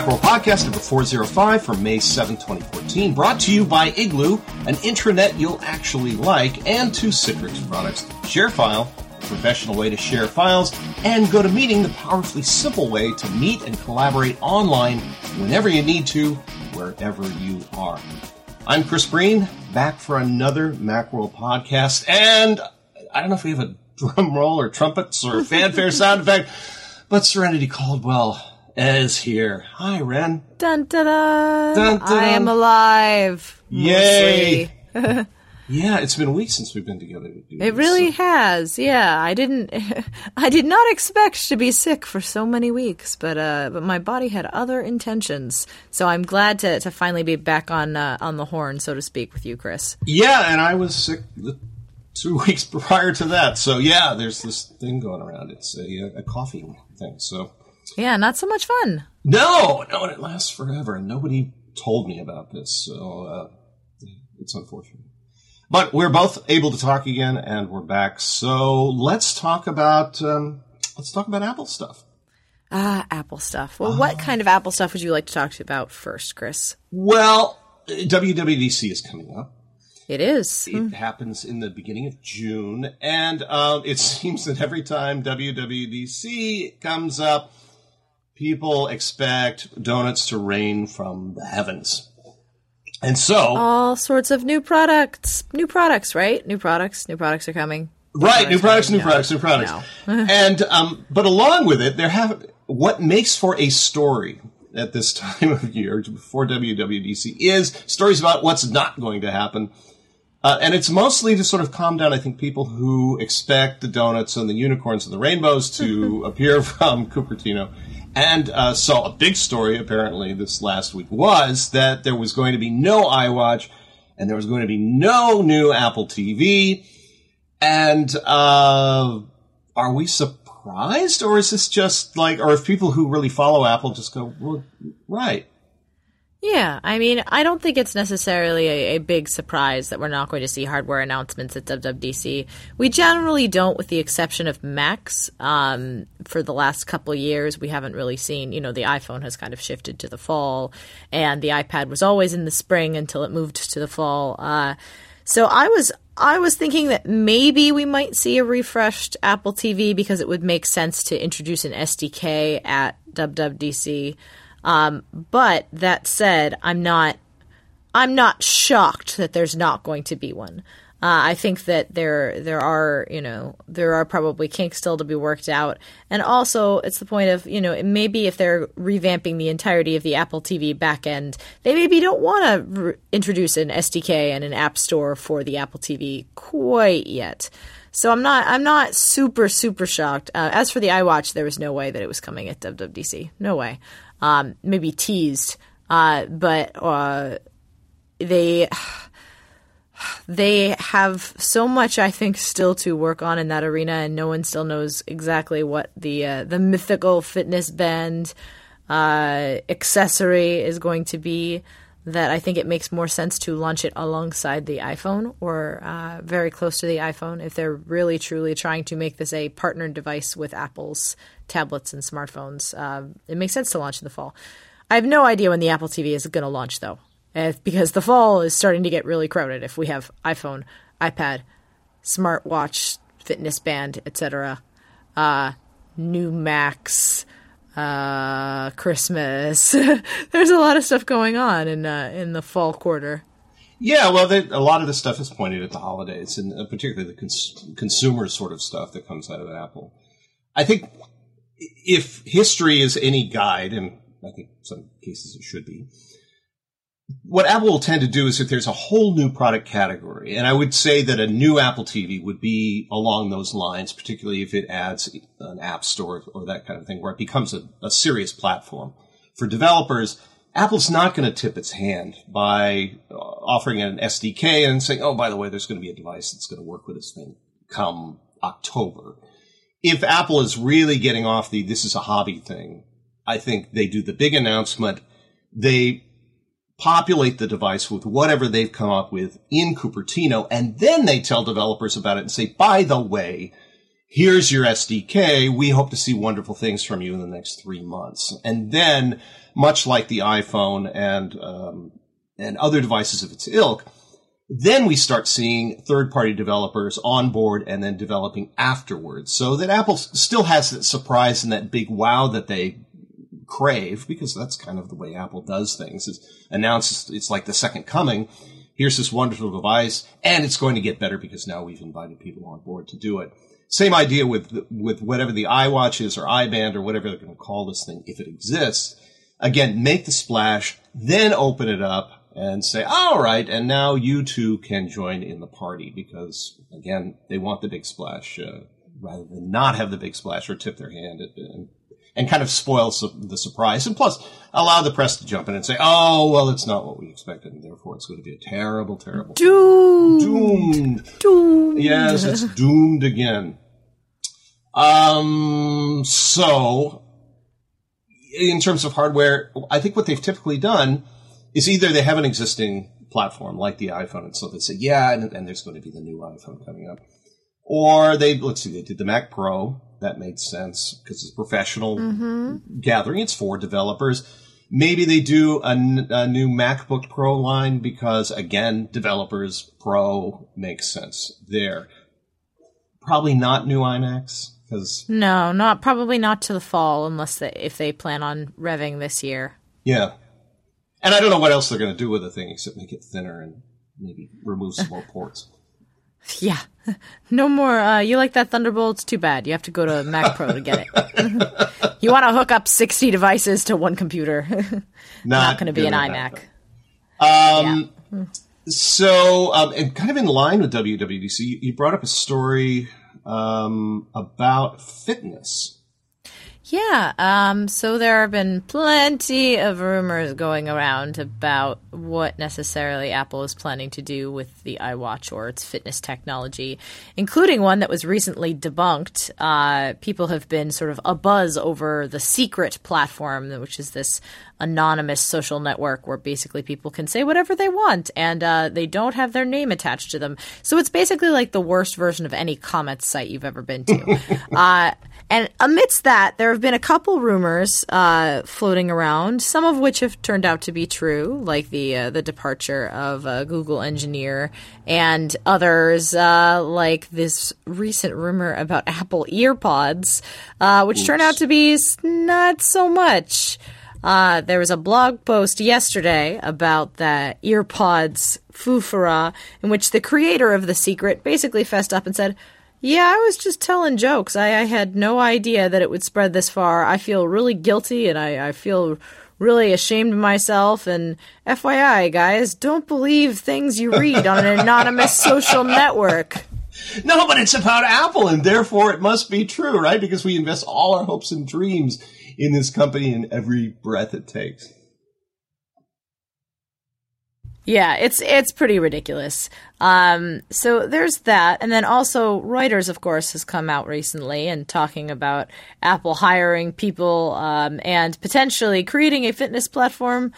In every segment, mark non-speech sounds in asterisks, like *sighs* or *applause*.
Macworld Podcast number 405 for May 7, 2014, brought to you by Igloo, an intranet you'll actually like, and two Citrix products, ShareFile, a professional way to share files, and GoToMeeting, the powerfully simple way to meet and collaborate online whenever you need to, wherever you are. I'm Chris Breen, back for another Macworld Podcast, and I don't know if we have a *laughs* drum roll or trumpets or fanfare sound effect, but Serenity Caldwell is here. Hi, Ren. Dun, dun, dun. Dun, dun, I am alive. Yay. *laughs* Yeah, it's been weeks since we've been together. to It really so- has. Yeah, I didn't. *laughs* I did not expect to be sick for so many weeks, but uh, but my body had other intentions. So I'm glad to, to finally be back on uh, on the horn, so to speak, with you, Chris. Yeah, and I was sick the two *laughs* weeks prior to that. So yeah, there's this thing going around. It's a, a coughing thing. So Yeah, not so much fun. no, no, and it lasts forever, and nobody told me about this. So uh, it's unfortunate. But we're both able to talk again, and we're back. So let's talk about um, let's talk about Apple stuff. Ah, Apple stuff. Well, what kind of Apple stuff would you like to talk to about first, Chris? Well, WWDC is coming up. It is. It happens in the beginning of June, and um, it *laughs* seems that every time WWDC comes up, people expect donuts to rain from the heavens. And so, All sorts of new products. New products, right? New products. New products are coming. right, new products, new No. products, new products, No. *laughs* and um, but along with it, there have what makes for a story at this *laughs* time of year before WWDC is stories about what's not going to happen. Uh, and it's mostly to sort of calm down, I think, people who expect the donuts and the unicorns and the rainbows to *laughs* appear from Cupertino. And uh, so a big story, apparently, this last week was that there was going to be no iWatch and there was going to be no new Apple TV. And uh, are we surprised? Or is this just like, or if people who really follow Apple just go, well, right. Yeah, I mean, I don't think it's necessarily a, a big surprise that we're not going to see hardware announcements at WWDC. We generally don't, with the exception of Macs. Um, for the last couple years, we haven't really seen, you know, the iPhone has kind of shifted to the fall, and the iPad was always in the spring until it moved to the fall. Uh, so I was I was thinking that maybe we might see a refreshed Apple TV because it would make sense to introduce an SDK at WWDC. Um, but that said, I'm not I'm not shocked that there's not going to be one. Uh, I think that there there are you know there are probably kinks still to be worked out, and also it's the point of you know maybe if they're revamping the entirety of the Apple TV backend, they maybe don't want to re- introduce an SDK and an app store for the Apple TV quite yet. So I'm not I'm not super super shocked. Uh, as for the iWatch, there was no way that it was coming at WWDC. No way. Um, maybe teased, uh, but uh, they they have so much I think still to work on in that arena, and no one still knows exactly what the uh, the mythical fitness band uh, accessory is going to be. That I think it makes more sense to launch it alongside the iPhone or uh, very close to the iPhone if they're really truly trying to make this a partnered device with Apple's tablets and smartphones. Uh, it makes sense to launch in the fall. I have no idea when the Apple TV is going to launch though, if, because the fall is starting to get really crowded. If we have iPhone, iPad, smartwatch, fitness band, etc., uh, new Macs, uh, Christmas. *laughs* There's a lot of stuff going on in uh, in the fall quarter. Yeah, well, they, a lot of this stuff is pointed at the holidays, and uh, particularly the cons- consumer sort of stuff that comes out of Apple. I think if history is any guide, and I think some cases it should be, what Apple will tend to do is if there's a whole new product category, and I would say that a new Apple TV would be along those lines, particularly if it adds an app store or that kind of thing, where it becomes a, a serious platform for developers. Apple's not going to tip its hand by uh, offering an SDK and saying, "Oh, by the way, there's going to be a device that's going to work with this thing come October." If Apple is really getting off the "this is a hobby" thing, I think they do the big announcement. They populate the device with whatever they've come up with in Cupertino, and then they tell developers about it and say, by the way, here's your SDK. We hope to see wonderful things from you in the next three months. And then, much like the iPhone and, um, and other devices of its ilk, then we start seeing third party developers on board and then developing afterwards. So that Apple still has that surprise and that big wow that they crave because that's kind of the way Apple does things is announces it's like the second coming. Here's this wonderful device and it's going to get better because now we've invited people on board to do it. Same idea with, with whatever the iWatch is or iBand or whatever they're going to call this thing if it exists. Again, make the splash, then open it up and say, all right, and now you too can join in the party because again, they want the big splash uh, rather than not have the big splash or tip their hand at, and, and kind of spoil the surprise. And plus, allow the press to jump in and say, oh, well, it's not what we expected, and therefore it's going to be a terrible, terrible. Doomed. Doomed. Doomed. Yes, it's *laughs* doomed again. Um, so, in terms of hardware, I think what they've typically done is either they have an existing platform like the iPhone, and so they say, yeah, and, and there's going to be the new iPhone coming up. Or they, let's see, they did the Mac Pro. That made sense because it's a professional Mm-hmm. gathering. It's for developers. Maybe they do a, n- a new MacBook Pro line because, again, developers Pro makes sense there. Probably not new iMacs because, No, not probably not to the fall unless they if they plan on revving this year. yeah. And I don't know what else they're going to do with the thing except make it thinner and maybe remove some more *laughs* ports. Yeah. *laughs* No more uh you like that Thunderbolt? It's too bad. You have to go to Mac Pro to get it. *laughs* you want to hook up 60 devices to one computer. *laughs* Not going to be an iMac. Um, So, um, and kind of in line with WWDC, you, you brought up a story um, about fitness. Yeah, um, so there have been plenty of rumors going around about what necessarily Apple is planning to do with the iWatch or its fitness technology, including one that was recently debunked. Uh, people have been sort of abuzz over the secret platform, which is this anonymous social network where basically people can say whatever they want and uh, they don't have their name attached to them. So it's basically like the worst version of any comments site you've ever been to. *laughs* uh, and amidst that, there have been a couple rumors uh, floating around, some of which have turned out to be true, like the uh, the departure of a Google engineer, and others uh, like this recent rumor about *laughs* Apple EarPods, uh, which turned out to be not so much. Uh, there was a blog post yesterday about the earpods fufara, in which the creator of the secret basically fessed up and said, "Yeah, I was just telling jokes. I, I had no idea that it would spread this far. I feel really guilty, and I, I feel." Really ashamed of myself, and FYI, guys, don't believe things you read on an anonymous *laughs* social network. No, but it's about Apple, and therefore it must be true, right? Because we invest all our hopes and dreams in this company and every breath it takes. Yeah, it's it's pretty ridiculous. Um, so there's that, and then also Reuters, of course, has come out recently and talking about Apple hiring people um, and potentially creating a fitness platform,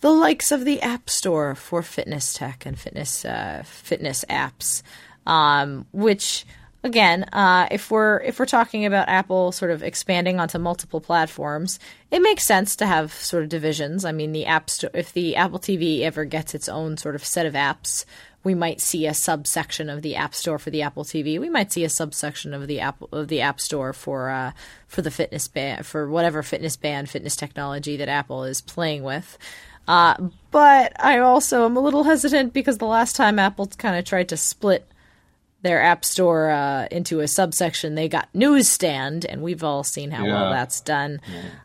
the likes of the App Store for fitness tech and fitness uh, fitness apps, um, which again, uh, if we're if we're talking about Apple sort of expanding onto multiple platforms, it makes sense to have sort of divisions. I mean, the app store, if the Apple TV ever gets its own sort of set of apps, we might see a subsection of the App Store for the Apple TV. We might see a subsection of the Apple of the App Store for uh, for the fitness band for whatever fitness band fitness technology that Apple is playing with. Uh, but I also am a little hesitant because the last time Apple kind of tried to split their app store uh, into a subsection. They got Newsstand, and we've all seen how well that's done.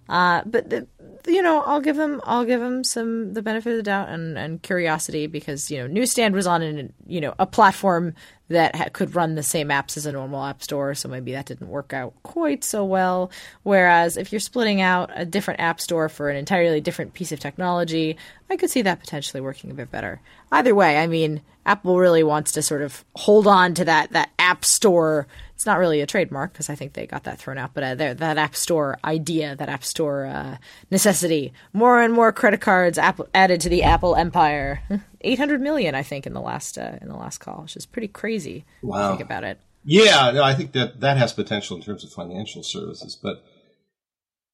Uh, but the, you know, I'll give them, I'll give them some the benefit of the doubt and, and curiosity because you know, Newsstand was on an you know a platform that ha- could run the same apps as a normal app store, so maybe that didn't work out quite so well. Whereas if you're splitting out a different app store for an entirely different piece of technology, I could see that potentially working a bit better. Either way, I mean, Apple really wants to sort of hold on to that that app store. It's not really a trademark because I think they got that thrown out, but uh, there- that app store idea, that app store uh, necessity, more and more credit cards Apple, added to the Apple empire. Eight hundred million, I think, in the last uh, in the last call, which is pretty crazy. Wow. think about it. Yeah, no, I think that that has potential in terms of financial services, but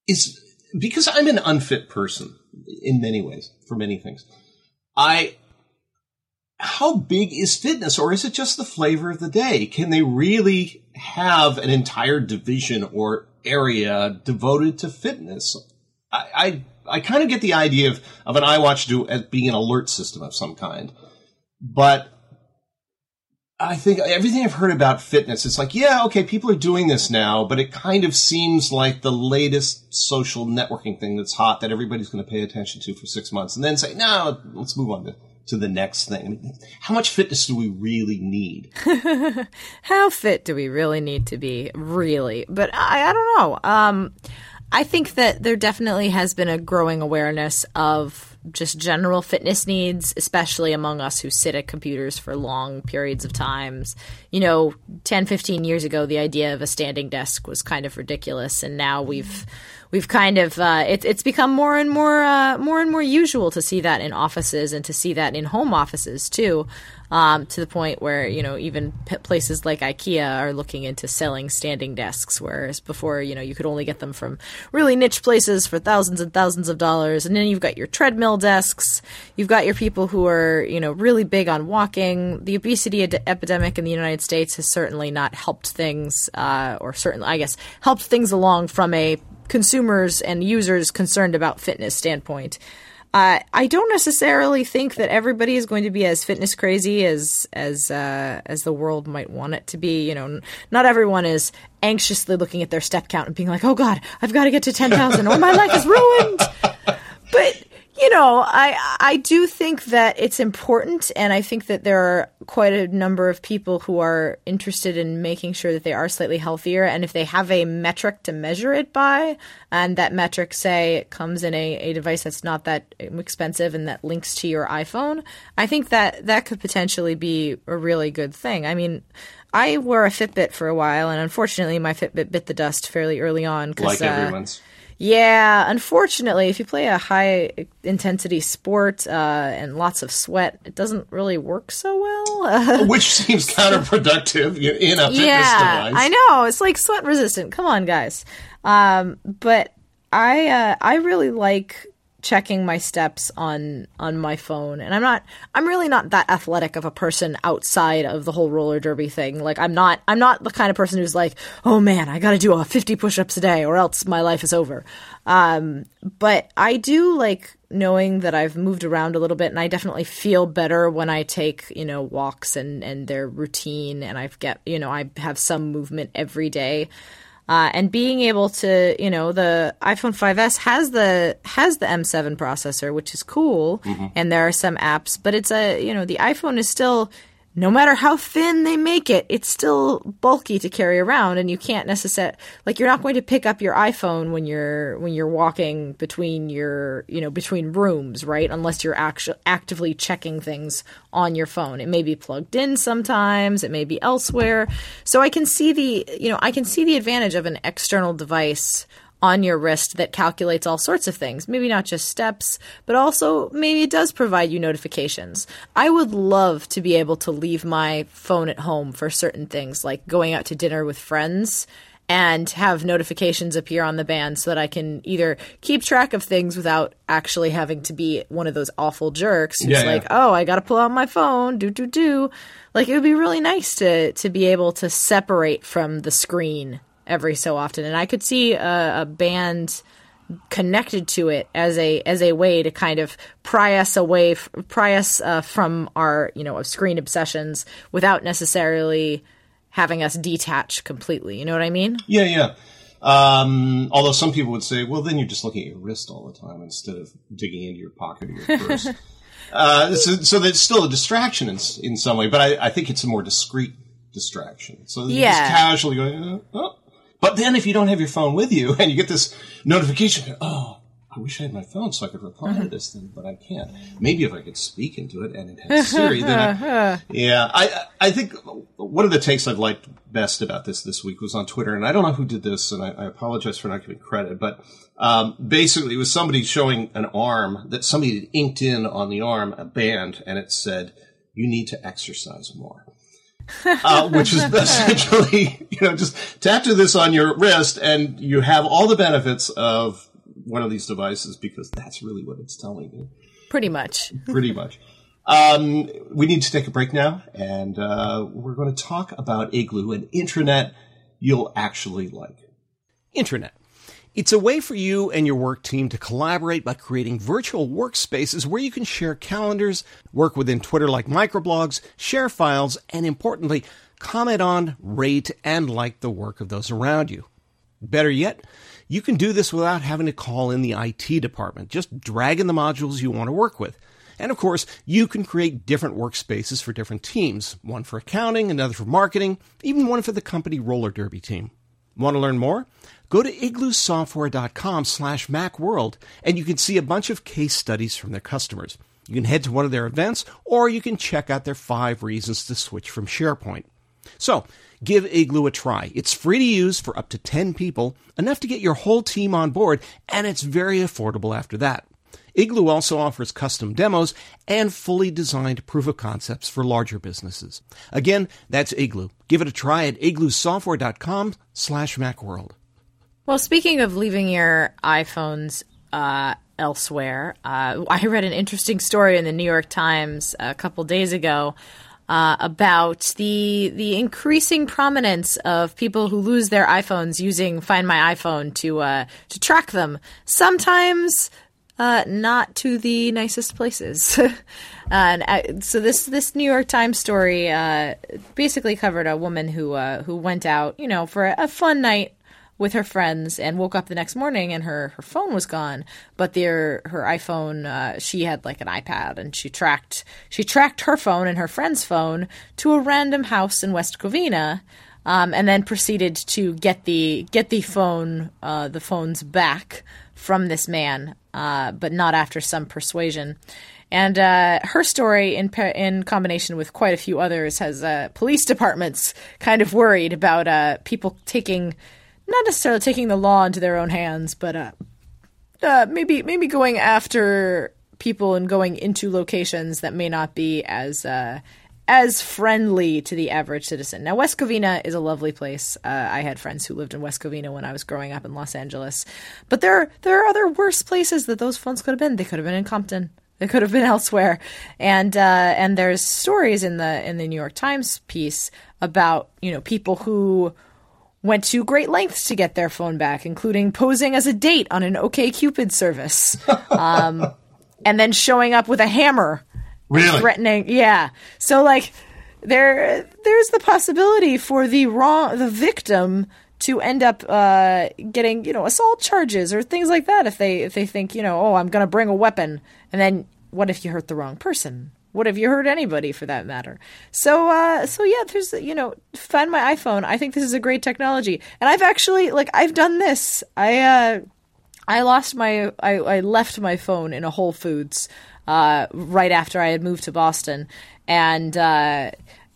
is because I'm an unfit person in many ways for many things. I how big is fitness or is it just the flavor of the day? Can they really have an entire division or area devoted to fitness? I, I, I kind of get the idea of, of an iWatch do, as being an alert system of some kind, but I think everything I've heard about fitness, it's like, yeah, okay, people are doing this now, but it kind of seems like the latest social networking thing that's hot that everybody's going to pay attention to for six months and then say, no, let's move on to to the next thing. I mean, how much fitness do we really need? *laughs* how fit do we really need to be? Really? But I, I don't know. Um, I think that there definitely has been a growing awareness of just general fitness needs, especially among us who sit at computers for long periods of times. You know, 10, 15 years ago, the idea of a standing desk was kind of ridiculous, and now we've we've kind of uh, it, it's become more and more uh, more and more usual to see that in offices and to see that in home offices too. Um, to the point where you know even p- places like IKEA are looking into selling standing desks, whereas before you know you could only get them from really niche places for thousands and thousands of dollars. And then you've got your treadmill desks, you've got your people who are you know really big on walking. The obesity epidemic in the United States has certainly not helped things, uh, or certainly I guess helped things along from a consumers and users concerned about fitness standpoint. Uh, I don't necessarily think that everybody is going to be as fitness crazy as as uh, as the world might want it to be. You know, not everyone is anxiously looking at their step count and being like, "Oh God, I've got to get to ten thousand, or my life is ruined." But you know, I I do think that it's important, and I think that there are quite a number of people who are interested in making sure that they are slightly healthier. And if they have a metric to measure it by, and that metric, say, it comes in a, a device that's not that expensive and that links to your iPhone, I think that that could potentially be a really good thing. I mean, I wore a Fitbit for a while, and unfortunately, my Fitbit bit the dust fairly early on. Like uh, everyone's. Yeah, unfortunately, if you play a high intensity sport uh, and lots of sweat, it doesn't really work so well. *laughs* Which seems counterproductive in a fitness yeah, device. I know. It's like sweat resistant. Come on, guys. Um, but I uh, I really like checking my steps on on my phone. And i'm not i'm really not that athletic of a person outside of the whole roller derby thing. Like i'm not i'm not the kind of person who's like oh man i gotta do a 50 push-ups a day or else my life is over. Um, but i do like knowing that i've moved around a little bit and i definitely feel better when i take you know walks and and their routine and i've get you know i have some movement every day uh, and being able to, you know, the iPhone 5s has the has the M7 processor, which is cool, mm-hmm. and there are some apps, but it's a, you know, the iPhone is still no matter how thin they make it, it's still bulky to carry around, and you can't necessarily like you're not going to pick up your iPhone when you're when you're walking between your you know between rooms, right? Unless you're actually actively checking things on your phone. It may be plugged in sometimes, it may be elsewhere. So I can see the you know I can see the advantage of an external device on your wrist that calculates all sorts of things. Maybe not just steps, but also maybe it does provide you notifications. I would love to be able to leave my phone at home for certain things, like going out to dinner with friends and have notifications appear on the band so that I can either keep track of things without actually having to be one of those awful jerks who's yeah, yeah. like, "Oh, I got to pull out my phone, do do do." Like it would be really nice to to be able to separate from the screen every so often, and I could see a, a band connected to it as a as a way to kind of pry us away, pry us uh, from our you know screen obsessions without necessarily having us detach completely. You know what I mean? Yeah, yeah. Um, although some people would say, well, then you're just looking at your wrist all the time instead of digging into your pocket or your purse. *laughs* uh, so, so that's still a distraction in, in some way, but I, I think it's a more discreet distraction. So yeah. just casually going, oh, but then if you don't have your phone with you and you get this notification, oh, I wish I had my phone so I could reply to this thing, but I can't. Maybe if I could speak into it and it has Siri, then I, *laughs* yeah, I I think one of the takes I've liked best about this this week was on Twitter, and I don't know who did this, and I, I apologize for not giving credit, but um, basically it was somebody showing an arm that somebody had inked in on the arm a band, and it said, "You need to exercise more." Uh, which is *laughs* essentially, you know, just tattoo this on your wrist and you have all the benefits of one of these devices because that's really what it's telling you. Pretty much. Pretty much. Um, we need to take a break now, and uh, we're going to talk about Igloo, an intranet you'll actually like. Intranet. It's a way for you and your work team to collaborate by creating virtual workspaces where you can share calendars, work within Twitter like microblogs, share files, and importantly, comment on, rate, and like the work of those around you. Better yet, you can do this without having to call in the IT department, just drag in the modules you want to work with. And of course, you can create different workspaces for different teams one for accounting, another for marketing, even one for the company roller derby team. Want to learn more? Go to igloosoftware.com slash macworld and you can see a bunch of case studies from their customers. You can head to one of their events or you can check out their five reasons to switch from SharePoint. So, give Igloo a try. It's free to use for up to 10 people, enough to get your whole team on board, and it's very affordable after that. Igloo also offers custom demos and fully designed proof of concepts for larger businesses. Again, that's Igloo. Give it a try at igloosoftware.com slash macworld. Well, speaking of leaving your iPhones uh, elsewhere, uh, I read an interesting story in the New York Times a couple days ago uh, about the the increasing prominence of people who lose their iPhones using Find My iPhone to uh, to track them. Sometimes uh, not to the nicest places. *laughs* and uh, so this this New York Times story uh, basically covered a woman who uh, who went out, you know, for a, a, fun night with her friends and woke up the next morning and her, her phone was gone. But their her iPhone, uh, she had like an iPad and she tracked she tracked her phone and her friend's phone to a random house in West Covina. Um, and then proceeded to get the get the phone uh, the phones back from this man, uh, but not after some persuasion. And uh, her story, in in combination with quite a few others, has uh, police departments kind of worried about uh, people taking, not necessarily taking the law into their own hands, but uh, uh, maybe maybe going after people and going into locations that may not be as as friendly to the average citizen. Now, West Covina is a lovely place. Uh, I had friends who lived in West Covina when I was growing up in Los Angeles, but there there are other worse places that those phones could have been. They could have been in Compton. They could have been *laughs* elsewhere. And uh, and there's stories in the in the New York Times piece about you know people who went to great lengths to get their phone back, including posing as a date on an OKCupid service. *laughs* Um, and then showing up with a hammer Really? Threatening. Yeah. So like there there's the possibility for the wrong the victim to end up uh, getting you know assault charges or things like that if they if they think you know oh I'm going to bring a weapon and then what if you hurt the wrong person what if you heard anybody for that matter? So uh, so yeah there's you know find my iphone. I think this is a great technology. And i've actually like i've done this. I uh i lost my i, I left my phone in a whole foods uh, right after I had moved to Boston, and uh,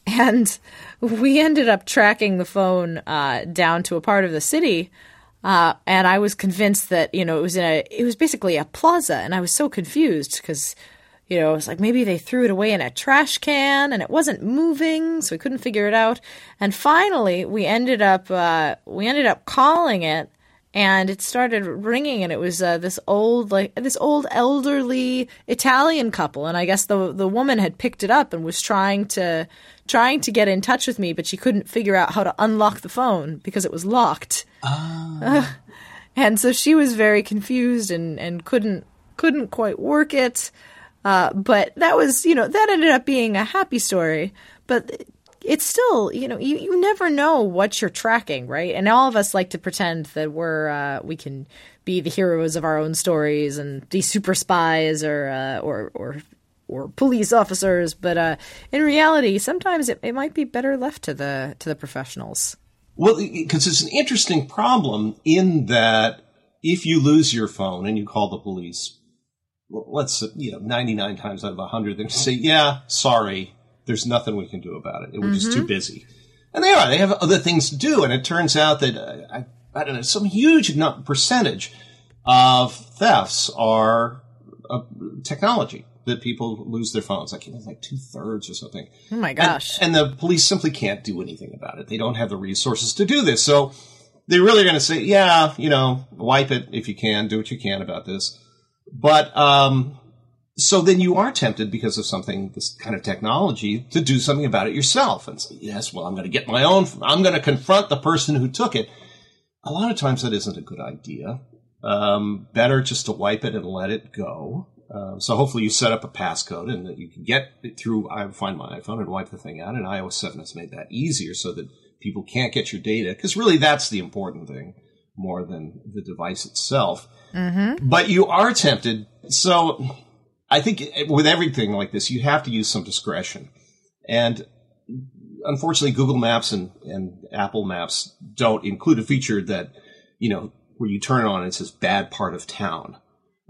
and we ended up tracking the phone uh, down to a part of the city. Uh, and I was convinced that you know it was in a it was basically a plaza, and I was so confused because you know, it was like maybe they threw it away in a trash can and it wasn't moving, so we couldn't figure it out. And finally, we ended up uh, we ended up calling it and it started ringing and it was uh, this old like this old elderly Italian couple and I guess the the woman had picked it up and was trying to trying to get in touch with me but she couldn't figure out how to unlock the phone because it was locked. Uh, *laughs* and so she was very confused and and couldn't couldn't quite work it. Uh, but that was, you know, that ended up being a happy story. But it's still, you know, you, you never know what you're tracking, right? And all of us like to pretend that we're uh, we can be the heroes of our own stories and be super spies or uh, or or or police officers, but uh, in reality, sometimes it, it might be better left to the to the professionals. Well, because it's an interesting problem in that if you lose your phone and you call the police, let's you know, ninety nine times out of hundred, they say, "Yeah, sorry, there's nothing we can do about it. We're mm-hmm. just too mm-hmm. busy. And they are. They have other things to do. And it turns out that, uh, I, I don't know, some huge percentage of thefts are uh, technology. that people lose their phones. Like like two thirds or something. Oh my gosh! And, and, the police simply can't do anything about it. They don't have the resources to do this. So they're really going to say, yeah, you know, wipe it if you can, do what you can about this. But um, so then you are tempted because of something, this kind of technology, to do something about it yourself and say, yes, well, I'm going to get my own. I'm going to confront the person who took it. A lot of times that isn't a good idea. Um, better just to wipe it and let it go. Uh, so hopefully you set up a passcode and that you can get it through I find my iPhone and wipe the thing out. And iOS 7 has made that easier so that people can't get your data because really that's the important thing more than the device itself. Mm-hmm. But you are tempted. So I think with everything like this, you have to use some discretion. And unfortunately, Google Maps and, and Apple Maps don't include a feature that, you know, where you turn it on and it says bad part of town.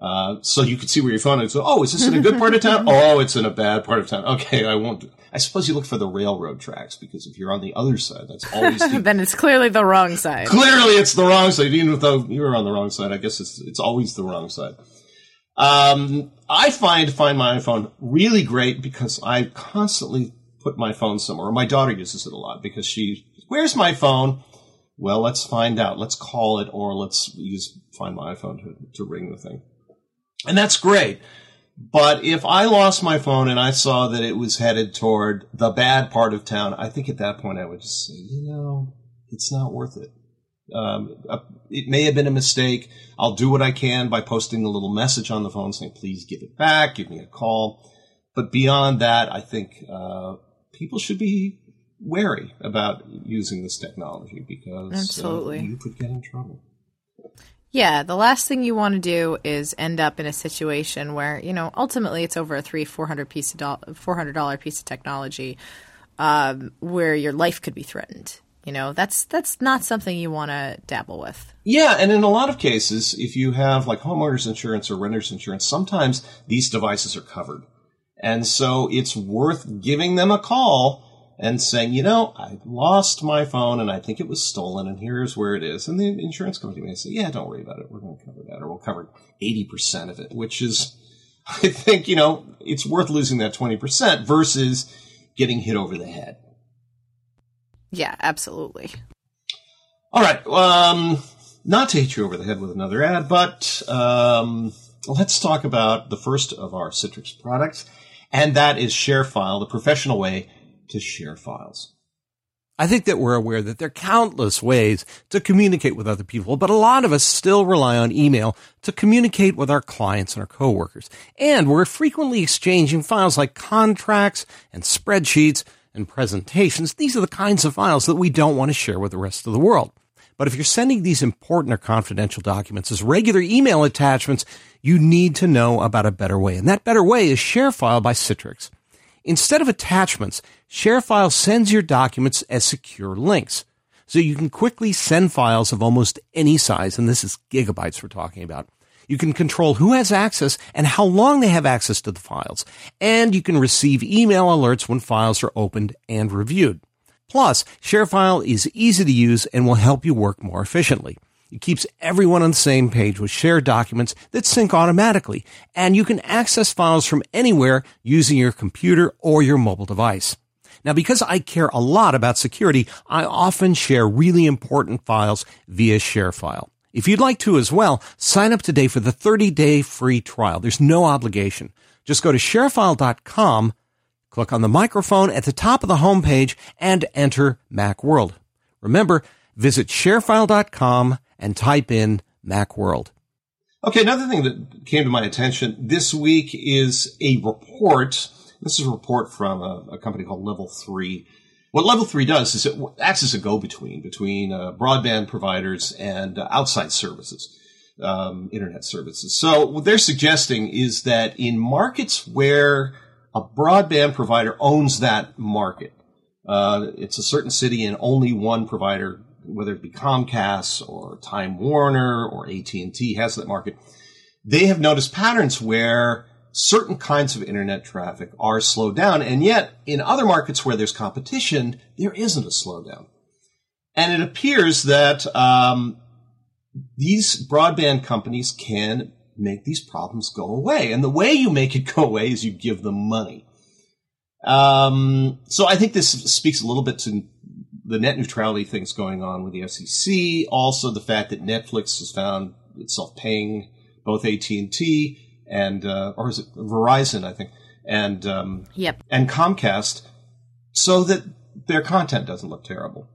Uh, so you can see where your phone is. Oh, is this in a good part of town? *laughs* oh, it's in a bad part of town. Okay, I won't. I suppose you look for the railroad tracks because if you're on the other side, that's always *laughs* the, then it's clearly the wrong side. Clearly, it's the wrong side. Even though you were on the wrong side, I guess it's it's always the wrong side. Um, I find Find My iPhone really great because I constantly put my phone somewhere. My daughter uses it a lot because she, where's my phone? Well, let's find out. Let's call it or let's use Find My iPhone to, to ring the thing. And that's great. But if I lost my phone and I saw that it was headed toward the bad part of town, I think at that point I would just say, you know, it's not worth it. Um, uh, it may have been a mistake. I'll do what I can by posting a little message on the phone saying, please give it back, give me a call. But beyond that, I think uh, people should be wary about using this technology because Absolutely. Uh, you could get in trouble. Yeah, the last thing you want to do is end up in a situation where you know ultimately it's over a three four hundred piece of four hundred dollar piece of technology um, where your life could be threatened. You know that's that's not something you want to dabble with. Yeah, and in a lot of cases, if you have like homeowners insurance or renters insurance, sometimes these devices are covered, and so it's worth giving them a call and saying, you know, I lost my phone and I think it was stolen and here's where it is. And the insurance company may say, yeah, don't worry about it. We're going to cover that or we'll cover 80% of it, which is, *laughs* I think, you know, it's worth losing that 20% versus getting hit over the head. Yeah, absolutely. All right. Um, not to hit you over the head with another ad, but um, let's talk about the first of our Citrix products, and that is ShareFile, the professional way to share files. I think that we're aware that there are countless ways to communicate with other people, but a lot of us still rely on email to communicate with our clients and our coworkers. And we're frequently exchanging files like contracts and spreadsheets and presentations. These are the kinds of files that we don't want to share with the rest of the world. But if you're sending these important or confidential documents as regular email attachments, you need to know about a better way. And that better way is ShareFile by Citrix. Instead of attachments, ShareFile sends your documents as secure links. So you can quickly send files of almost any size, and this is gigabytes we're talking about. You can control who has access and how long they have access to the files. And you can receive email alerts when files are opened and reviewed. Plus, ShareFile is easy to use and will help you work more efficiently. It keeps everyone on the same page with shared documents that sync automatically, and you can access files from anywhere using your computer or your mobile device. Now, because I care a lot about security, I often share really important files via ShareFile. If you'd like to as well, sign up today for the 30-day free trial. There's no obligation. Just go to sharefile.com, click on the microphone at the top of the homepage, and enter Macworld. Remember, visit sharefile.com and type in Macworld. Okay, another thing that came to my attention this week is a report. This is a report from a, a company called Level 3. What Level 3 does is it acts as a go-between between uh, broadband providers and uh, outside services, um, internet services. So what they're suggesting is that in markets where a broadband provider owns that market, uh, it's a certain city and only one provider whether it be Comcast or Time Warner or AT&T has that market, they have noticed patterns where certain kinds of internet traffic are slowed down. And yet in other markets where there's competition, there isn't a slowdown. And it appears that, um, these broadband companies can make these problems go away. And the way you make it *laughs* go away is you give them money. Um, so I think this speaks a little bit to the net neutrality things going on with the FCC. Also, the fact that Netflix has found itself paying both AT and T and uh, or is it Verizon? I think and um, yep and Comcast, so that their content doesn't look terrible.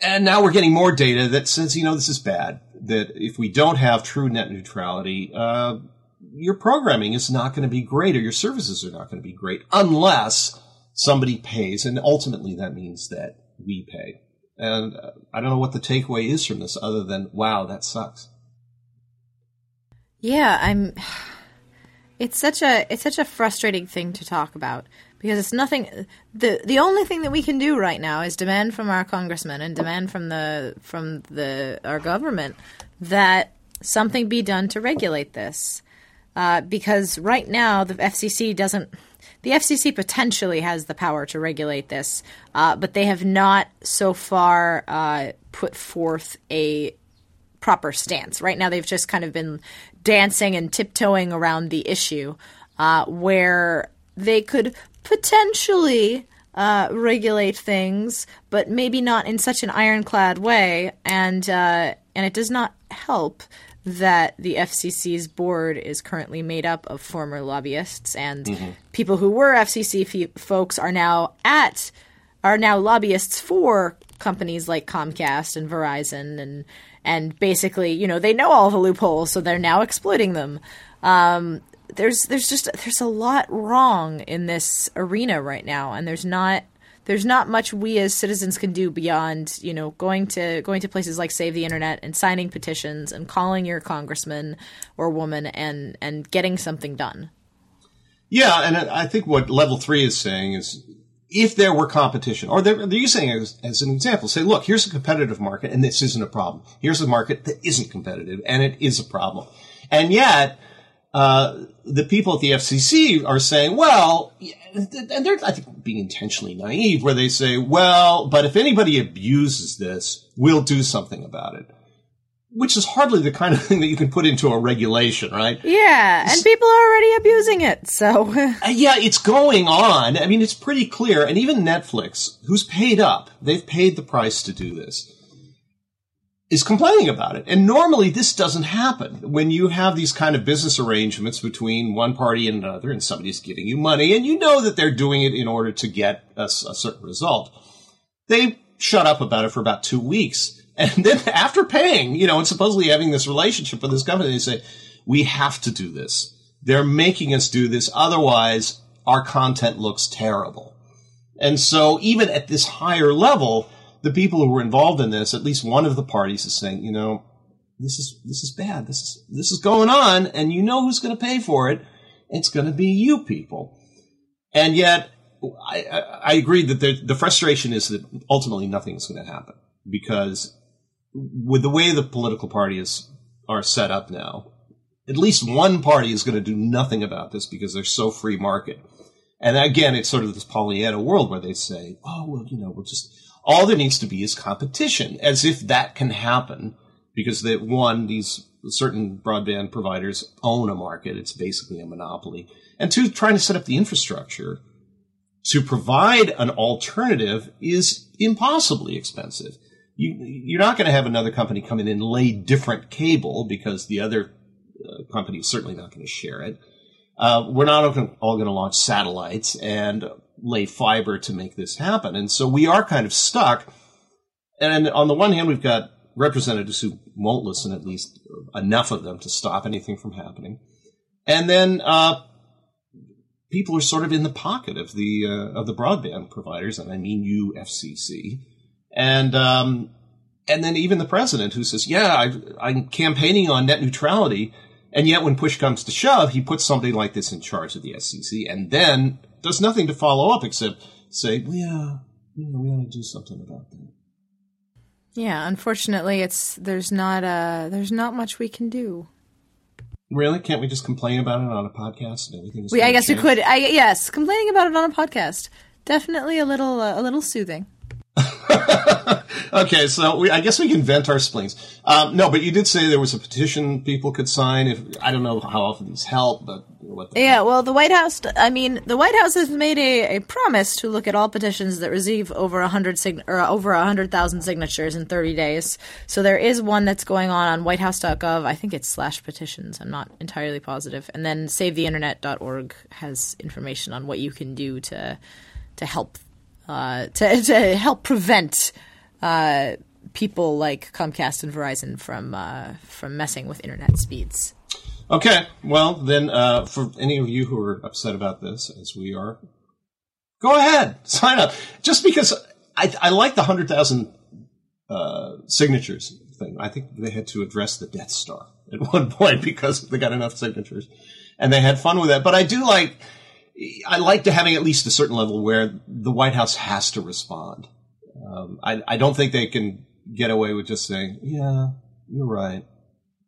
And now we're getting more data that says, you know, this is bad. That if we don't have true net neutrality, uh, your programming is not going to be great or your services are not going to be great unless somebody pays. And ultimately that means that we pay. And uh, I don't know what the takeaway is from this other than, wow, that sucks. Yeah, I'm it's such a it's such a frustrating thing to talk about because it's nothing the the only thing that we can do right now is demand from our congressmen and demand from the from the our government that something be done to regulate this. Uh, because right now the FCC doesn't the FCC potentially has the power to regulate this, uh, but they have not so far uh, put forth a proper stance. Right now, they've just kind of been dancing and tiptoeing around the issue, uh, where they could potentially uh, regulate things, but maybe not in such an ironclad way, and uh, and it does not help that the FCC's board is currently made up of former lobbyists and mm-hmm. people who were FCC f- folks are now at are now lobbyists for companies like Comcast and Verizon and and basically you know they know all the loopholes so they're now exploiting them. Um, there's there's just there's a lot wrong in this arena right now and there's not there's not much we as citizens can do beyond you know going to going to places like Save the Internet and signing petitions and calling your congressman or woman and and getting something done. Yeah, and I think what level three is saying is if there were competition, or they're, they're using as, as, an example, say, look, here's a competitive market and this isn't a problem. Here's a market that isn't competitive and it is a problem. And yet, uh, the people at the FCC are saying, well, and they're, I think, being intentionally naive, where they say, well, but if anybody abuses this, we'll do something about it. Which is hardly the kind of thing that you can put into a regulation, right? Yeah, and people are already abusing it, so. *laughs* Uh, yeah, it's going on. I mean, it's pretty clear. And even Netflix, who's paid up, they've paid the price to do this is complaining about it. And normally this doesn't happen when you have these kind of business arrangements between one party and another and somebody's giving you money and you know that they're doing it in order to get a, a certain result. They shut up about it for about two weeks. *laughs* And then after paying, you know, and supposedly having this relationship with this company, they say, we have to do this. They're making us do this. Otherwise our content looks terrible. And so even at this higher level, the people who were involved in this, at least one of the parties is saying, you know, this is this is bad. This is this is going on, and you know who's going to pay for it. It's going to be you people. And yet, I, I, I agree that the, the frustration is that ultimately nothing is going to happen because with the way the political parties are set up now, at least one party is going to do nothing about this because they're so free market. And again, it's sort of this Pollyanna world where they say, "Oh, well, you know, we'll just all there needs to be is competition, as if that can happen, because that one, these certain broadband providers own a market. It's basically a monopoly. And two, trying to set up the infrastructure to provide an alternative is impossibly expensive. You, you're not going to have another company come in and lay different cable because the other uh, company is certainly not going to share it. Uh, we're not all going to launch satellites and lay fiber to make this happen. And so we are kind of stuck. And on the one hand, we've got representatives who won't listen, at least enough of them to stop anything from happening. And then uh, people are sort of in the pocket of the uh, of the broadband providers, and I mean you, FCC, and um, and then even the president who says, "Yeah, i am campaigning on net neutrality," and yet when push comes to shove, he puts somebody like this in charge of the FCC, and then does nothing to follow up except say, well, yeah, you know, we ought to do something about that. Yeah, unfortunately, it's there's not uh there's not much we can do. Really? Can't we just complain about it on a podcast and everything? We, I guess change? we could. I yes, complaining about it on a podcast definitely a little uh, a little soothing. *laughs* okay, so we, I guess we can vent our spleens. Um, no, but you did say there was a petition people could sign. If I don't know how often these help, but what the Yeah, well, the White House. I mean, the White House has made a, a promise to look at all petitions that receive over a hundred or over a hundred thousand signatures in thirty days. So there is one that's going on on WhiteHouse.gov. I think it's slash petitions. I'm not entirely positive. And then SaveTheInternet.org has information on what you can do to to help uh, to to help prevent. Uh, people like Comcast and Verizon from uh, from messing with internet speeds. Okay, well then, uh, for any of you who are upset about this, as we are, go ahead, *laughs* sign up. Just because I, I like the hundred thousand uh, signatures thing. I think they had to address the Death Star at *laughs* one point because they got enough signatures, and they had fun with that. But I do like, I like to having at least a certain level where the White House has to respond. Um, I, I don't think they can get away with just saying, "Yeah, you're right.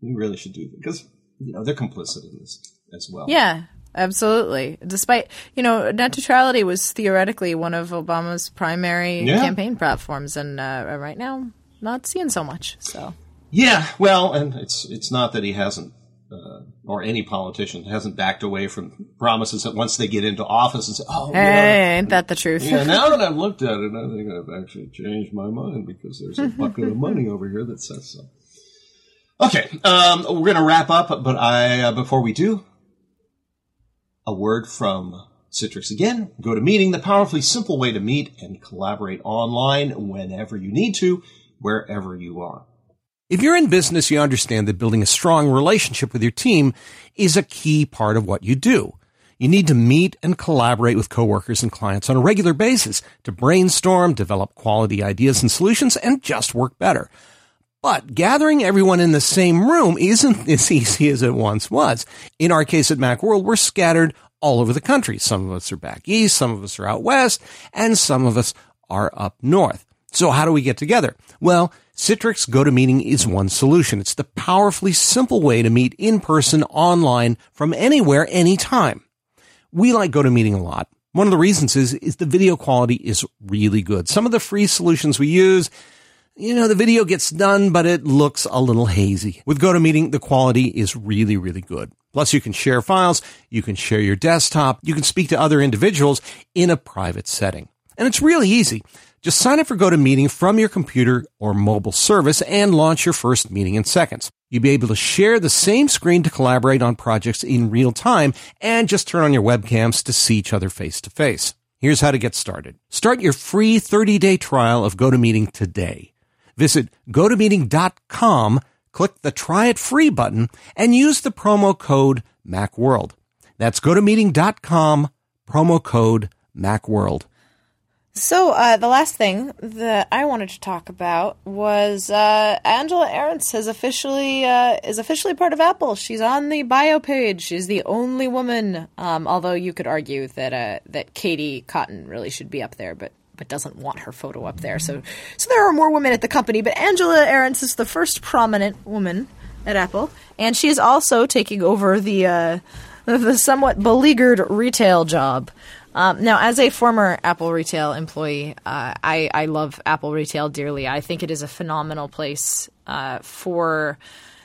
We really should do this," because you know they're complicit in this as well. Yeah, absolutely. Despite you know, net neutrality was theoretically one of Obama's primary Yeah. campaign platforms, and uh, right now not seeing so much. So Yeah, well, and it's it's not that he hasn't, uh, or any politician hasn't backed away from promises that once they get into office and say, "Oh, hey, ain't that the truth? yeah." Now that I've looked at it, I think I've actually changed my mind because there's a bucket of money over here that says so. Okay, um, we're going to wrap up, but I uh, before we do, a word from Citrix again. GoToMeeting, the powerfully simple way to meet and collaborate online whenever you need to, wherever you are. If you're in business, you understand that building a strong relationship with your team is a key part of what you do. You need to meet and collaborate with coworkers and clients on a regular basis to brainstorm, develop quality ideas and solutions, and just work better. But gathering everyone in the same room isn't *laughs* as easy as it once was. In our case at Macworld, we're scattered all over the country. Some of us are back east, some of us are out west, and some of us are up north. So how do we get together? Well, Citrix GoToMeeting is one solution. It's the powerfully simple way to meet in person, online, from anywhere, anytime. We like GoToMeeting a lot. One of the reasons is, is the video quality is really good. Some of the free solutions we use, you know, the video gets done, but it looks a little hazy. With GoToMeeting, the quality is really, really good. Plus, you can share files, you can share your desktop, you can speak to other individuals in a private setting. And it's really easy. Just sign up for GoToMeeting from your computer or mobile service and launch your first meeting in seconds. You'll be able to share the same screen to collaborate on projects in real time and just turn on your webcams to see each other face to face. Here's how to get started. Start your free 30-day trial of GoToMeeting today. Visit gotomeeting.com, click the try it free button, and use the promo code MacWorld. That's gotomeeting.com, promo code MacWorld. So uh, the last thing that I wanted to talk about was uh, Angela Ahrendts has officially uh, is officially part of Apple. She's on the bio page. She's the only woman. Um, although you could argue that uh, that Katie Cotton really should be up there, but but doesn't want her photo up there. So so there are more women at the company, but Angela Ahrendts is the first prominent woman at Apple, and she is also taking over the uh, the somewhat beleaguered retail job. Um, now, as a former Apple retail employee, uh, I, I love Apple retail dearly. I think it is a phenomenal place uh, for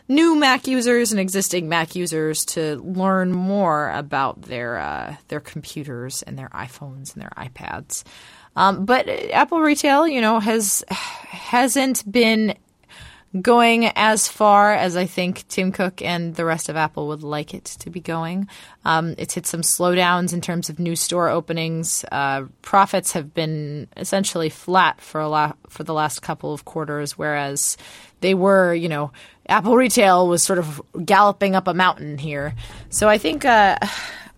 new Mac users and existing Mac users to learn more about their uh, their computers and their iPhones and their iPads. Um, but Apple retail, you know, has *sighs* hasn't been going as far as I think Tim Cook and the rest of Apple would like it to be going. Um, it's hit some slowdowns in terms of new store openings. Uh, profits have been essentially flat for a la- for the last couple of quarters, whereas they were, you know, Apple retail was sort of galloping up a mountain here. So I think. Uh,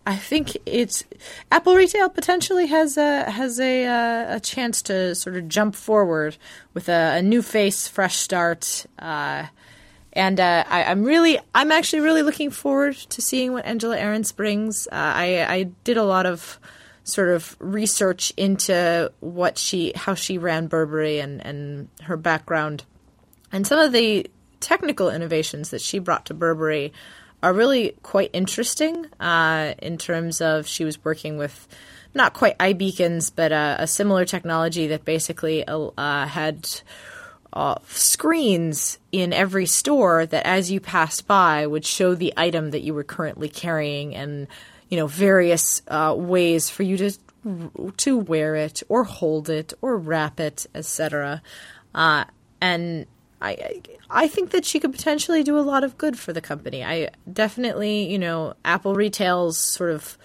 I think it's Apple retail potentially has a has a uh, a chance to sort of jump forward with a, a new face, fresh start, uh, and uh, I, I'm really I'm actually really looking forward to seeing what Angela Ahrendts brings. Uh, I I did a lot of sort of research into what she how she ran Burberry and and her background, and some of the technical innovations that she brought to Burberry are really quite interesting uh, in terms of she was working with not quite iBeacons, but uh, a similar technology that basically uh, had uh, screens in every store that as you passed by would show the item that you were currently carrying and you know various uh, ways for you to to wear it or hold it or wrap it etc uh, and I I think that she could potentially do a lot of good for the company. I definitely, you know, Apple Retail's sort of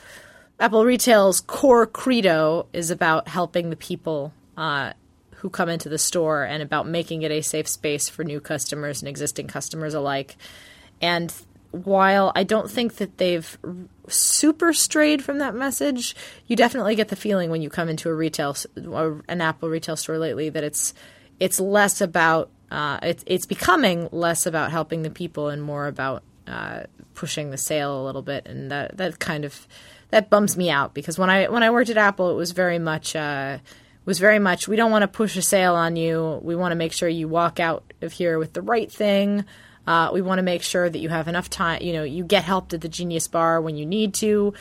Apple Retail's core credo is about helping the people uh, who come into the store and about making it a safe space for new customers and existing customers alike. And while I don't think that they've super strayed from that message, you definitely get the feeling when you come into a retail, an Apple retail store lately, that it's it's less about uh, it's it's becoming less about helping the people and more about uh, pushing the sale a little bit, and that that kind of that bums me out because when I when I worked at Apple, it was very much uh, was very much we don't want to push a sale on you. We want to make sure you walk out of here with the right thing. Uh, we want to make sure that you have enough time. You know, you get help at the Genius Bar when you need to.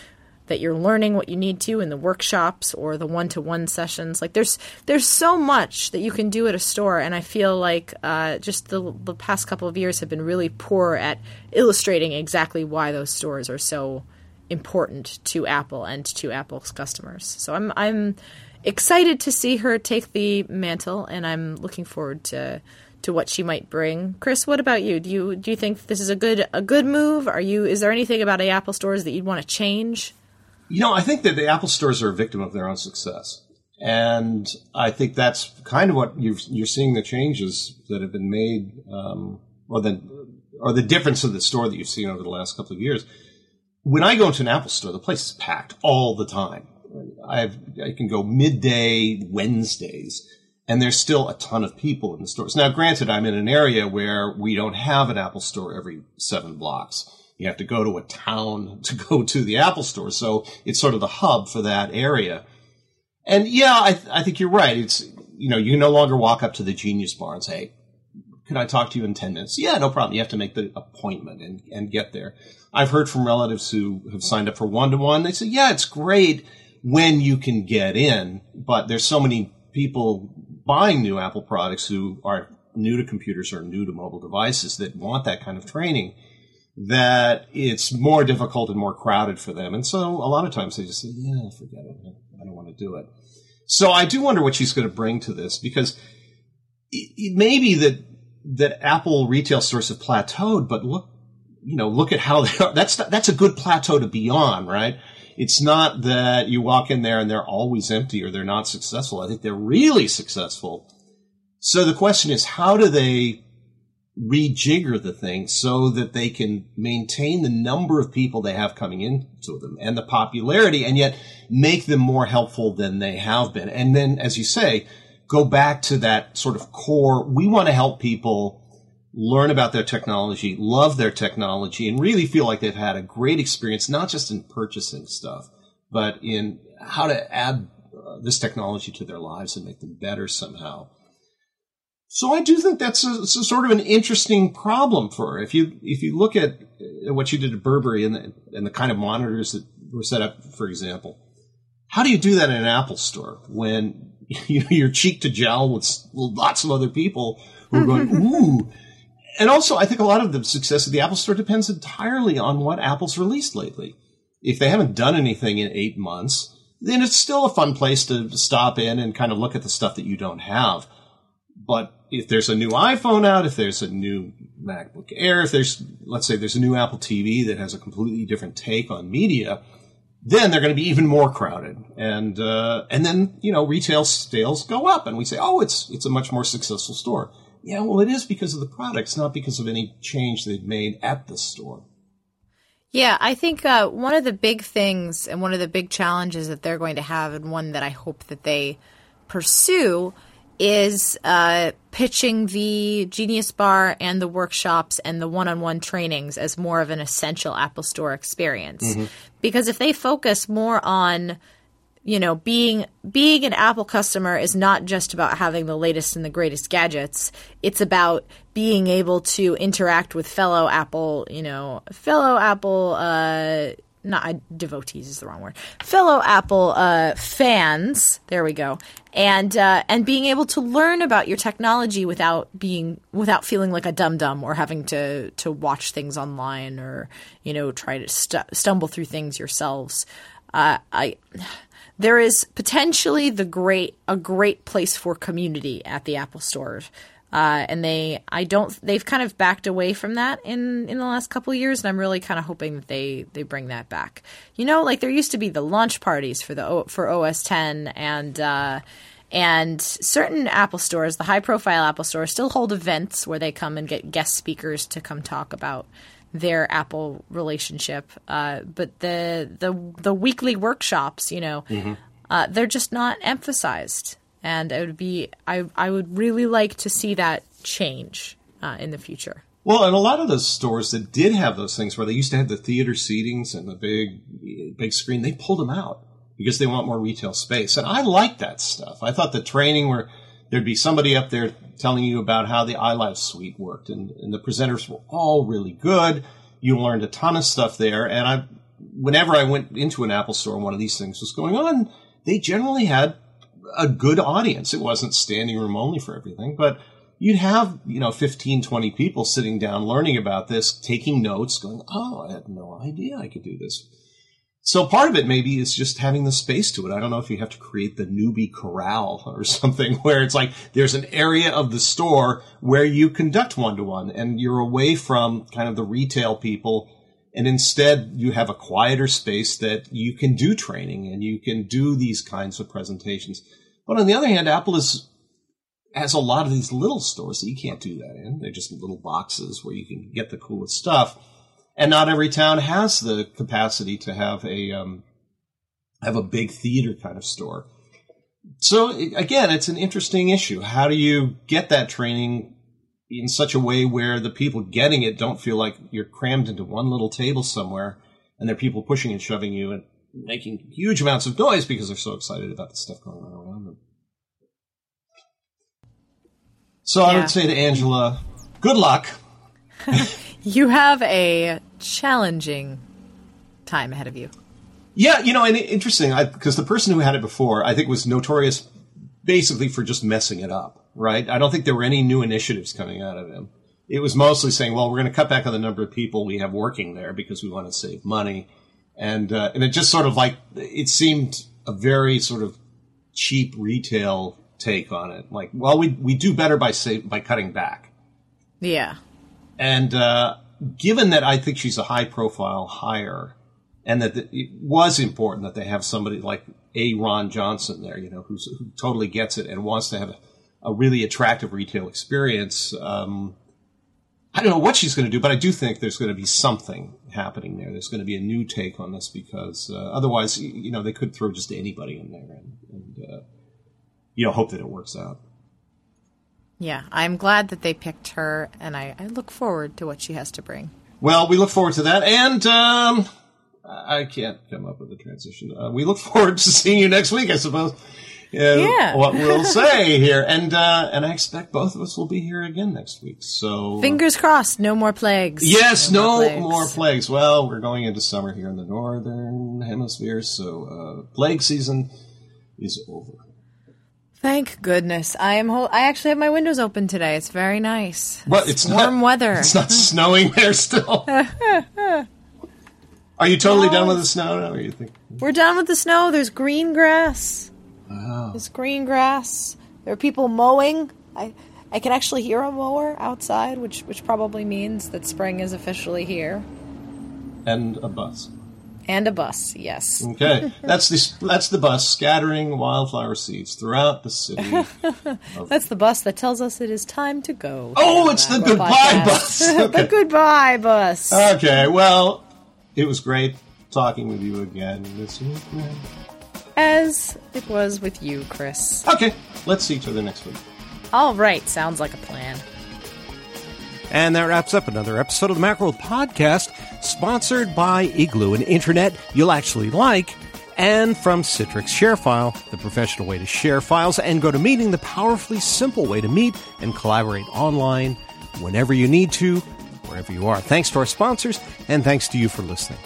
That you're learning what you need to in the workshops or the one-to-one sessions. Like there's there's so much that you can do at a store, and I feel like uh, just the the past couple of years have been really poor at illustrating exactly why those stores are so important to Apple and to Apple's customers. So I'm I'm excited to see her take the mantle, and I'm looking forward to to what she might bring. Chris, what about you? Do you do you think this is a good a good move? Are you is there anything about the Apple stores that you'd want to change? You know, I think that the Apple stores are a victim of their own success. And I think that's kind of what you're, you're seeing the changes that have been made, um, or the, or the difference of the store that you've seen over the last couple of years when I go into an Apple store, the place is packed all the time. I've, I can go midday Wednesdays and there's still a ton of people in the stores. Now, granted, I'm in an area where we don't have an Apple store every seven blocks. You have to go to a town to *laughs* go to the Apple store. So it's sort of the hub for that area. And yeah, I, th- I think you're right. It's, you know, you no longer walk up to the Genius Bar and say, can I talk to you in 10 minutes? Yeah, no problem. You have to make the appointment and, and get there. I've heard from relatives who have signed up for one to one. They say, yeah, it's great when you can get in, but there's so many people buying new Apple products who are new to computers or new to mobile devices that want that kind of training that it's more difficult and more crowded for them. And so a lot of times they just say, yeah, forget it. I don't want to do it. So I do wonder what she's going to bring to this because it, it may be that that Apple retail stores have plateaued, but look, you know, look at how they are. That's that's a good plateau to be on, right? It's not that you walk in there and they're always empty or they're not successful. I think they're really successful. So the question is, how do they rejigger the thing so that they can maintain the number of people they have coming into them and the popularity and yet make them more helpful than they have been? And then, as you say, go back to that sort of core. We want to help people learn about their technology, love their technology, and really feel like they've had a great experience, not just in purchasing stuff, but in how to add uh, this technology to their lives and make them better somehow. So I do think that's a, a, sort of an interesting problem for her. If you if you look at what you did at Burberry and the, and the kind of monitors that were set up, for example, how do you do that in an Apple store when *laughs* you know, you're cheek to jowl with lots of other people who are going, mm-hmm. ooh. And also, I think a lot of the success of the Apple Store depends entirely on what Apple's released lately. If they haven't done anything in eight months, then it's still a fun place to stop in and kind of look at the stuff that you don't have. But if there's a new iPhone out, if there's a new MacBook Air, if there's, let's say there's a new Apple TV that has a completely different take on media, then they're going to be even more crowded, and uh, and then you know retail sales go up, and we say, oh, it's it's a much more successful store. Yeah, well, it is because of the products, not because of any change they've made at the store. Yeah, I think uh, one of the big things and one of the big challenges that they're going to have, and one that I hope that they pursue, is uh, pitching the Genius Bar and the workshops and the one on one trainings as more of an essential Apple Store experience. Mm-hmm. Because if they focus more on you know being being an apple customer is not just about having the latest and the greatest gadgets it's about being able to interact with fellow apple you know fellow apple uh, not devotees is the wrong word, fellow Apple uh, fans. There we go, and uh, and being able to learn about your technology without being without feeling like a dum dum or having to to watch things online or you know try to st- stumble through things yourselves. Uh, I there is potentially the great a great place for community at the Apple Store. Uh, and they, I don't, they've kind of backed away from that in in the last couple of years, and I'm really kind of hoping that they they bring that back. You know, like there used to be the launch parties for the for OS 10 and. Uh, and certain Apple stores, the high profile Apple stores, still hold events where they come and get guest speakers to come talk about their Apple relationship. Uh, but the the the weekly workshops, you know, mm-hmm. uh, they're just not emphasized and it would be I I would really like to see that change uh, in the future. Well, and a lot of those stores that did have those things where they used to have the theater seatings and the big big screen, they pulled them out because they want more retail space. And I like that stuff. I thought the training where there'd be somebody up there telling you about how the iLife suite worked, and, and the presenters were all really good. You learned a ton of stuff there, and I, whenever I went into an Apple store and one of these things was going on, they generally had a good audience. It wasn't standing room only for everything, but you'd have, you know, 15, 20 people sitting down learning about this, taking notes, going, oh, I had no idea I could do this. So part of it maybe is just having the space to it. I don't know if you have to create the newbie corral or *laughs* something where it's like there's an area of the store where you conduct one to one and you're away from kind of the retail people and instead, you have a quieter space that you can do training and you can do these kinds of presentations. But on the other hand, Apple is, has a lot of these little stores that you can't do that in. They're just little boxes where you can get the coolest stuff. And not every town has the capacity to have a, um, have a big theater kind of store. So again, it's an interesting issue. How do you get that training in such a way where the people getting it don't feel like you're crammed into one little table somewhere and there are people pushing and shoving you and making huge amounts of noise because they're so excited about the stuff going on around them. So yeah. I would say to Angela, good luck. *laughs* you have a challenging time ahead of you. Yeah, you know, and interesting because the person who had it before, I think, was notorious basically for just messing it up right? I don't think there were any new initiatives coming out of him. It was mostly saying, well, we're going to cut back on the number of people we have working there because we want to save money. And, uh, and it just sort of like, it seemed a very sort of cheap retail take on it. Like, well, we, we do better by say, by cutting back. Yeah. And, uh, given that I think she's a high profile hire and that it was important that they have somebody like a Ron Johnson there, you know, who's, who totally gets it and wants to have a, a really attractive retail experience. Um, I don't know what she's going to do, but I do think there's going to be something happening there. There's going to be a new take on this because uh, otherwise, you know, they could throw just anybody in there and, and uh, you know, hope that it works out. Yeah, I'm glad that they picked her, and I, I look forward to what she has to bring. Well, we look forward to that, and um, I can't come up with a transition. Uh, we look *laughs* forward to seeing you next week, I suppose yeah. what we'll *laughs* say here. And uh, and I expect both of us will be here again next week. So fingers crossed, no more plagues. Yes, no, no more, plagues. more, plagues. Well, we're going into summer here in the northern hemisphere, so uh, plague season is over. Thank goodness. I am. Ho- I actually have my windows open today. It's very nice. What? It's, it's warm not, weather. *laughs* It's not snowing there still. Are you totally no, done with the snow now? Or you think we're done with the snow? There's green grass. Wow. There's green grass. There are people mowing. I I can actually hear a mower outside, which which probably means that spring is officially here. And a bus. And a bus, yes. Okay, *laughs* that's the that's the bus scattering wildflower seeds throughout the city. *laughs* that's the bus that tells us it is time to go. Oh, it's the goodbye podcast. bus. *laughs* Okay. the goodbye bus. Okay, well, it was great talking with you again this week as it was with you, Chris. Okay, let's see each other next week. All right, sounds like a plan. And that wraps up another episode of the Macworld Podcast, sponsored by Igloo, an internet you'll actually like, and from Citrix ShareFile, the professional way to share files and GoToMeeting, the powerfully simple way to meet and collaborate online whenever you need to, wherever you are. Thanks to our sponsors, and thanks to you for listening.